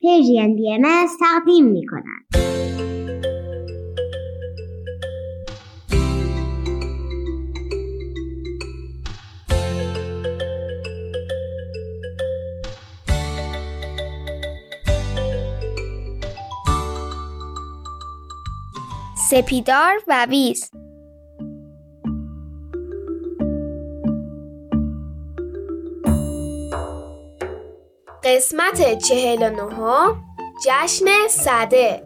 پیجین بی تقدیم می سپیدار و ویز قسمت چهل و جشن صده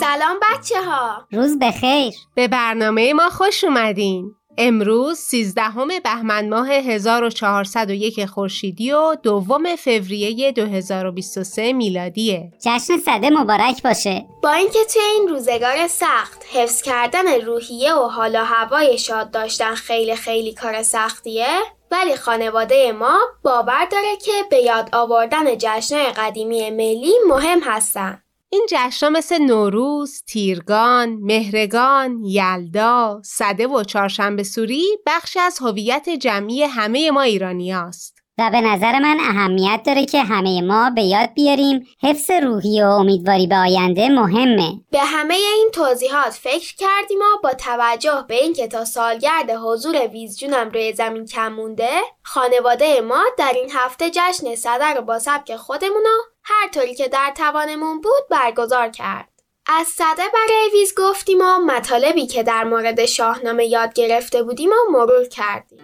سلام بچه ها روز بخیر. به برنامه ما خوش اومدین. امروز 13 بهمن ماه 1401 خورشیدی و دوم فوریه 2023 میلادیه. جشن صده مبارک باشه. با اینکه توی این روزگار سخت حفظ کردن روحیه و حالا هوای شاد داشتن خیلی خیلی کار سختیه ولی خانواده ما باور داره که به یاد آوردن جشن قدیمی ملی مهم هستن. این جشنها مثل نوروز، تیرگان، مهرگان، یلدا، صده و چهارشنبه سوری بخشی از هویت جمعی همه ما ایرانی است. و به نظر من اهمیت داره که همه ما به یاد بیاریم حفظ روحی و امیدواری به آینده مهمه به همه این توضیحات فکر کردیم و با توجه به اینکه تا سالگرد حضور ویزجونم روی زمین کم مونده خانواده ما در این هفته جشن صدر رو با سبک خودمون هر طوری که در توانمون بود برگزار کرد. از صده برای ویز گفتیم و مطالبی که در مورد شاهنامه یاد گرفته بودیم و مرور کردیم.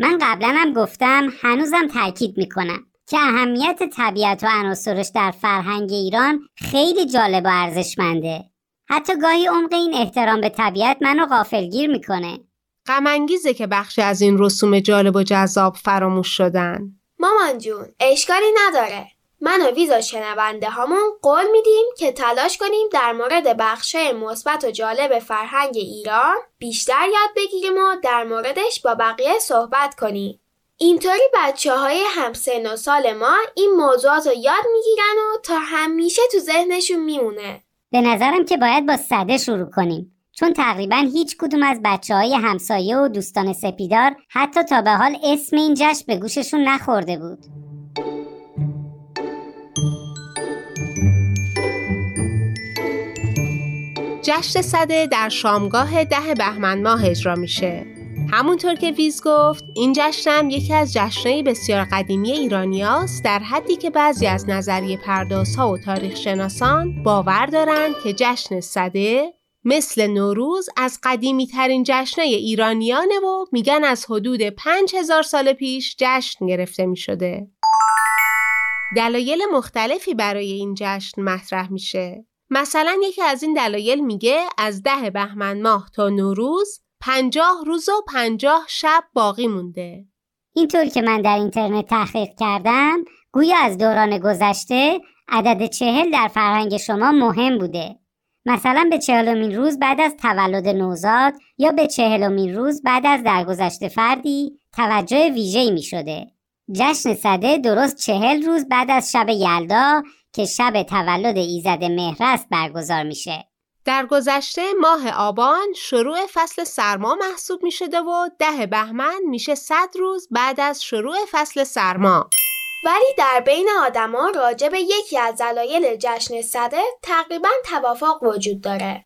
من قبلا هم گفتم هنوزم تاکید می‌کنم. که اهمیت طبیعت و عناصرش در فرهنگ ایران خیلی جالب و ارزشمنده. حتی گاهی عمق این احترام به طبیعت منو غافلگیر می‌کنه. غم که بخشی از این رسوم جالب و جذاب فراموش شدن. مامان جون اشکالی نداره. من و ویزا شنونده هامون قول میدیم که تلاش کنیم در مورد بخشای مثبت و جالب فرهنگ ایران بیشتر یاد بگیریم و در موردش با بقیه صحبت کنیم. اینطوری بچه های همسن و سال ما این موضوعات رو یاد می‌گیرن و تا همیشه تو ذهنشون میمونه. به نظرم که باید با صده شروع کنیم. چون تقریبا هیچ کدوم از بچه های همسایه و دوستان سپیدار حتی تا به حال اسم این جشن به گوششون نخورده بود. جشن صده در شامگاه ده بهمن ماه اجرا میشه همونطور که ویز گفت این جشن یکی از جشنهای بسیار قدیمی ایرانی است در حدی که بعضی از نظریه پردازها و تاریخ شناسان باور دارند که جشن صده مثل نوروز از قدیمی ترین جشنهای ایرانیانه و میگن از حدود 5000 سال پیش جشن گرفته می شده. دلایل مختلفی برای این جشن مطرح میشه. مثلا یکی از این دلایل میگه از ده بهمن ماه تا نوروز پنجاه روز و پنجاه شب باقی مونده. اینطور که من در اینترنت تحقیق کردم گویا از دوران گذشته عدد چهل در فرهنگ شما مهم بوده. مثلا به چهلمین روز بعد از تولد نوزاد یا به چهلمین روز بعد از درگذشت فردی توجه ویژه‌ای می شده. جشن صده درست چهل روز بعد از شب یلدا که شب تولد ایزد مهرست برگزار میشه. در گذشته ماه آبان شروع فصل سرما محسوب می شده و ده بهمن میشه صد روز بعد از شروع فصل سرما. ولی در بین آدما راجع به یکی از دلایل جشن صده تقریبا توافق وجود داره.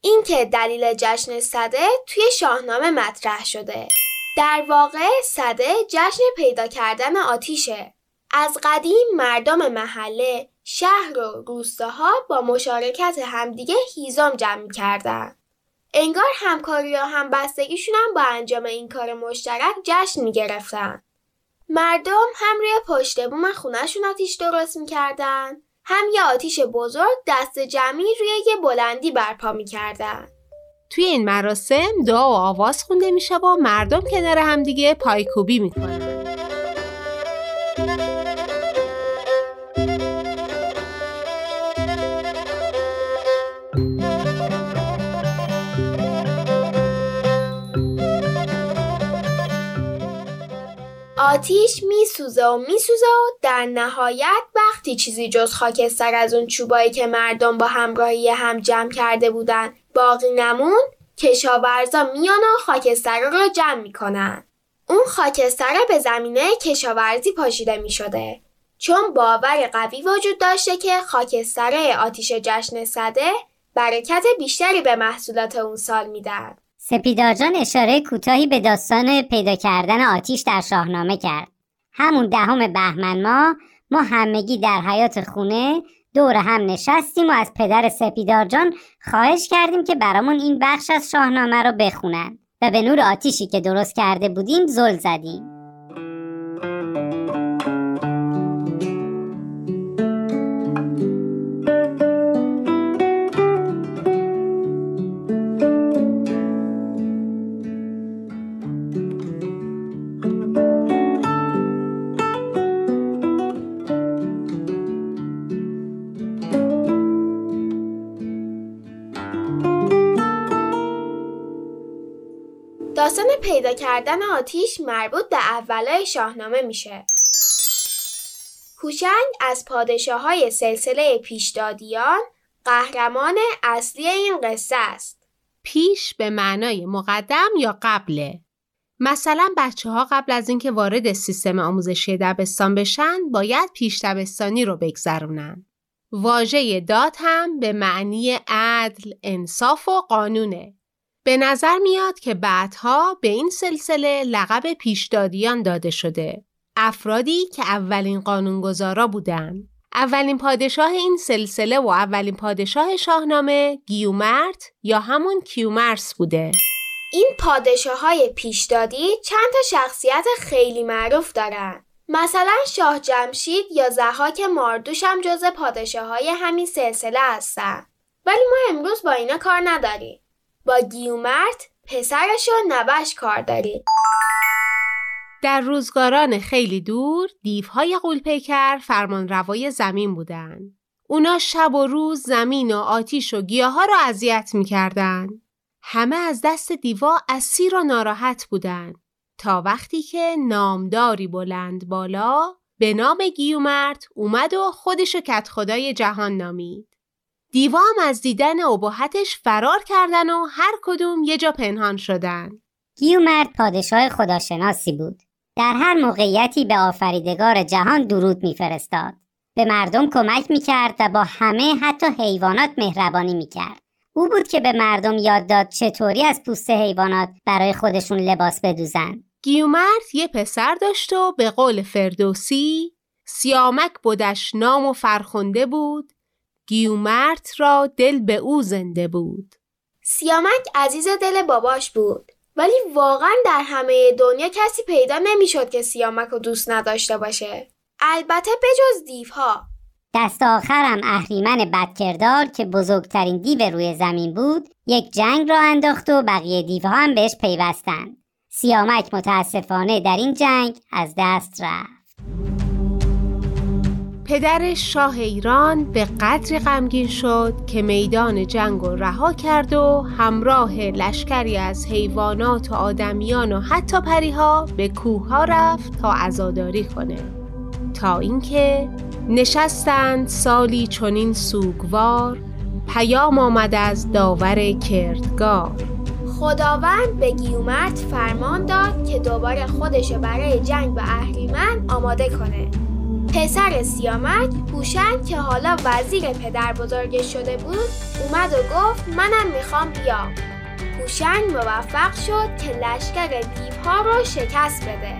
اینکه دلیل جشن صده توی شاهنامه مطرح شده. در واقع صده جشن پیدا کردن آتیشه. از قدیم مردم محله شهر و روستاها با مشارکت همدیگه هیزم جمع کردن. انگار همکاری و همبستگیشون هم با انجام این کار مشترک جشن می گرفتن. مردم هم روی پشت بوم خونهشون آتیش درست می‌کردن هم یه آتیش بزرگ دست جمعی روی یه بلندی برپا می‌کردن. توی این مراسم دعا و آواز خونده میشه و مردم کنار همدیگه پایکوبی می‌کنن. آتیش میسوزه و میسوزه و در نهایت وقتی چیزی جز خاکستر از اون چوبایی که مردم با همراهی هم جمع کرده بودن باقی نمون کشاورزا میان و خاکستر رو جمع می‌کنن. اون خاکستر به زمینه کشاورزی پاشیده می شده. چون باور قوی وجود داشته که خاکستر آتیش جشن صده برکت بیشتری به محصولات اون سال میدن. سپیدارجان اشاره کوتاهی به داستان پیدا کردن آتیش در شاهنامه کرد. همون دهم بهمن ما ما همگی در حیات خونه دور هم نشستیم و از پدر سپیدارجان خواهش کردیم که برامون این بخش از شاهنامه رو بخونن و به نور آتیشی که درست کرده بودیم زل زدیم. داستان پیدا کردن آتیش مربوط به اولای شاهنامه میشه. هوشنگ از پادشاه های سلسله پیشدادیان قهرمان اصلی این قصه است. پیش به معنای مقدم یا قبله. مثلا بچه ها قبل از اینکه وارد سیستم آموزشی دبستان بشن باید پیش دبستانی رو بگذرونن. واژه داد هم به معنی عدل، انصاف و قانونه. به نظر میاد که بعدها به این سلسله لقب پیشدادیان داده شده. افرادی که اولین قانونگذارا بودند. اولین پادشاه این سلسله و اولین پادشاه شاهنامه گیومرت یا همون کیومرس بوده. این پادشاه های پیشدادی چند تا شخصیت خیلی معروف دارن. مثلا شاه جمشید یا زحاک ماردوش هم جز پادشاه های همین سلسله هستن. ولی ما امروز با اینا کار نداریم. با گیومرت پسرش و نوش کار داریم. در روزگاران خیلی دور دیوهای قولپیکر فرمان روای زمین بودن. اونا شب و روز زمین و آتیش و گیاه ها رو اذیت می‌کردن. همه از دست دیوا اسیر و ناراحت بودن تا وقتی که نامداری بلند بالا به نام گیومرت اومد و خودشو کت خدای جهان نامید. دیوا هم از دیدن ابهتش فرار کردن و هر کدوم یه جا پنهان شدن. گیومرت پادشاه خداشناسی بود. در هر موقعیتی به آفریدگار جهان درود میفرستاد. به مردم کمک می‌کرد و با همه حتی حیوانات مهربانی می‌کرد. او بود که به مردم یاد داد چطوری از پوست حیوانات برای خودشون لباس بدوزن. گیومرت یه پسر داشت و به قول فردوسی سیامک بودش نام و فرخنده بود گیومرت را دل به او زنده بود. سیامک عزیز دل باباش بود. ولی واقعا در همه دنیا کسی پیدا نمی‌شد که سیامک رو دوست نداشته باشه. البته بجز دیوها. دست آخرم اهریمن بدکردار که بزرگترین دیو روی زمین بود یک جنگ را انداخت و بقیه دیوها هم بهش پیوستند. سیامک متاسفانه در این جنگ از دست رفت. پدر شاه ایران به قدری غمگین شد که میدان جنگ و رها کرد و همراه لشکری از حیوانات و آدمیان و حتی پریها به کوه ها رفت تا عزاداری کنه. تا اینکه نشستند سالی چنین سوگوار پیام آمد از داور کردگار. خداوند به گیومرت فرمان داد که دوباره خودشو برای جنگ با اهریمن آماده کنه. پسر سیامک هوشنگ که حالا وزیر پدر بزرگش شده بود اومد و گفت منم می‌خوام بیام. هوشنگ موفق شد که لشکر دیوها رو شکست بده.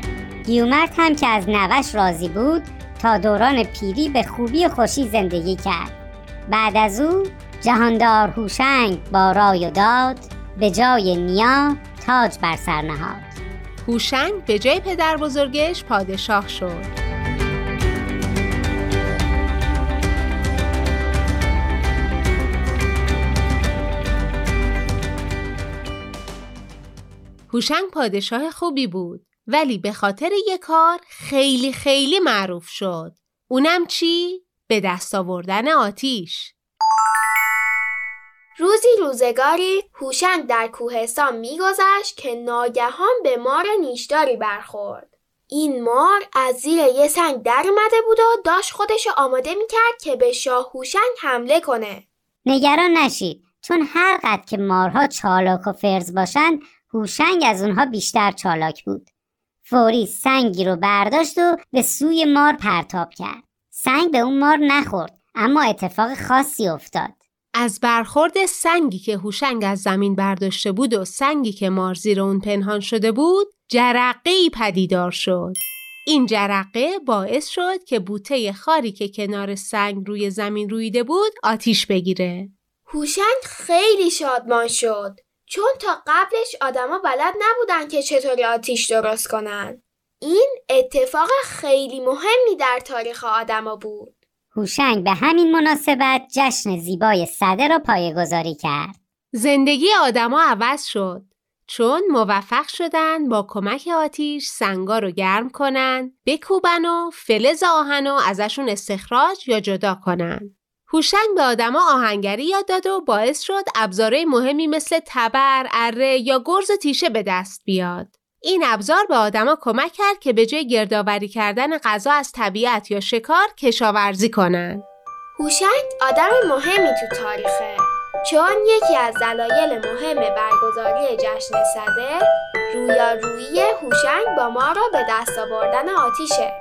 گیومرت هم که از نوش راضی بود تا دوران پیری به خوبی و خوشی زندگی کرد. بعد از او جهاندار هوشنگ با رای و داد به جای نیا تاج بر سر نهاد. هوشنگ به جای پدر بزرگش پادشاه شد. هوشنگ پادشاه خوبی بود ولی به خاطر یک کار خیلی خیلی معروف شد اونم چی؟ به دست آوردن آتیش روزی روزگاری هوشنگ در کوهستان میگذشت که ناگهان به مار نیشداری برخورد این مار از زیر یه سنگ در اومده بود و داشت خودشو آماده می‌کرد که به شاه هوشنگ حمله کنه. نگران نشید چون هر قد که مارها چالاک و فرز باشند هوشنگ از اونها بیشتر چالاک بود. فوری سنگی رو برداشت و به سوی مار پرتاب کرد. سنگ به اون مار نخورد اما اتفاق خاصی افتاد. از برخورد سنگی که هوشنگ از زمین برداشته بود و سنگی که مار زیر اون پنهان شده بود جرقه ای پدیدار شد. این جرقه باعث شد که بوته خاری که کنار سنگ روی زمین رویده بود آتیش بگیره. هوشنگ خیلی شادمان شد. چون تا قبلش آدما بلد نبودن که چطوری آتیش درست کنن. این اتفاق خیلی مهمی در تاریخ آدما بود. هوشنگ به همین مناسبت جشن زیبای صده را پایگذاری کرد. زندگی آدما عوض شد چون موفق شدن با کمک آتیش سنگا رو گرم کنن، بکوبن و فلز آهن و ازشون استخراج یا جدا کنن. هوشنگ به آدما آهنگری یاد داد و باعث شد ابزارهای مهمی مثل تبر، اره یا گرز و تیشه به دست بیاد. این ابزار به آدما کمک کرد که به جای گردآوری کردن غذا از طبیعت یا شکار کشاورزی کنند. هوشنگ آدم مهمی تو تاریخه چون یکی از دلایل مهم برگزاری جشن صده رویارویی هوشنگ با ما را به دست آوردن آتیشه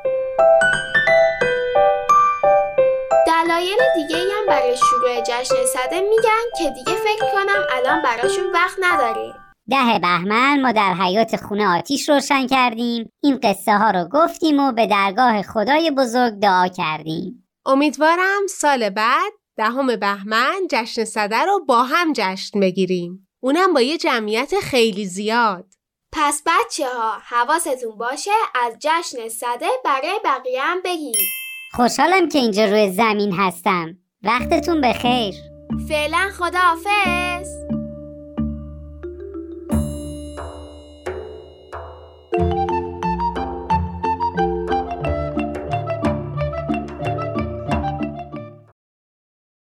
دلایل دیگه هم برای شروع جشن صده میگن که دیگه فکر کنم الان براشون وقت نداریم. ده بهمن ما در حیات خونه آتیش روشن کردیم. این قصه ها رو گفتیم و به درگاه خدای بزرگ دعا کردیم. امیدوارم سال بعد دهم بهمن جشن صده رو با هم جشن بگیریم. اونم با یه جمعیت خیلی زیاد. پس بچه ها حواستون باشه از جشن صده برای بقیه هم بگید خوشحالم که اینجا روی زمین هستم. وقتتون بخیر. فعلا خداحافظ.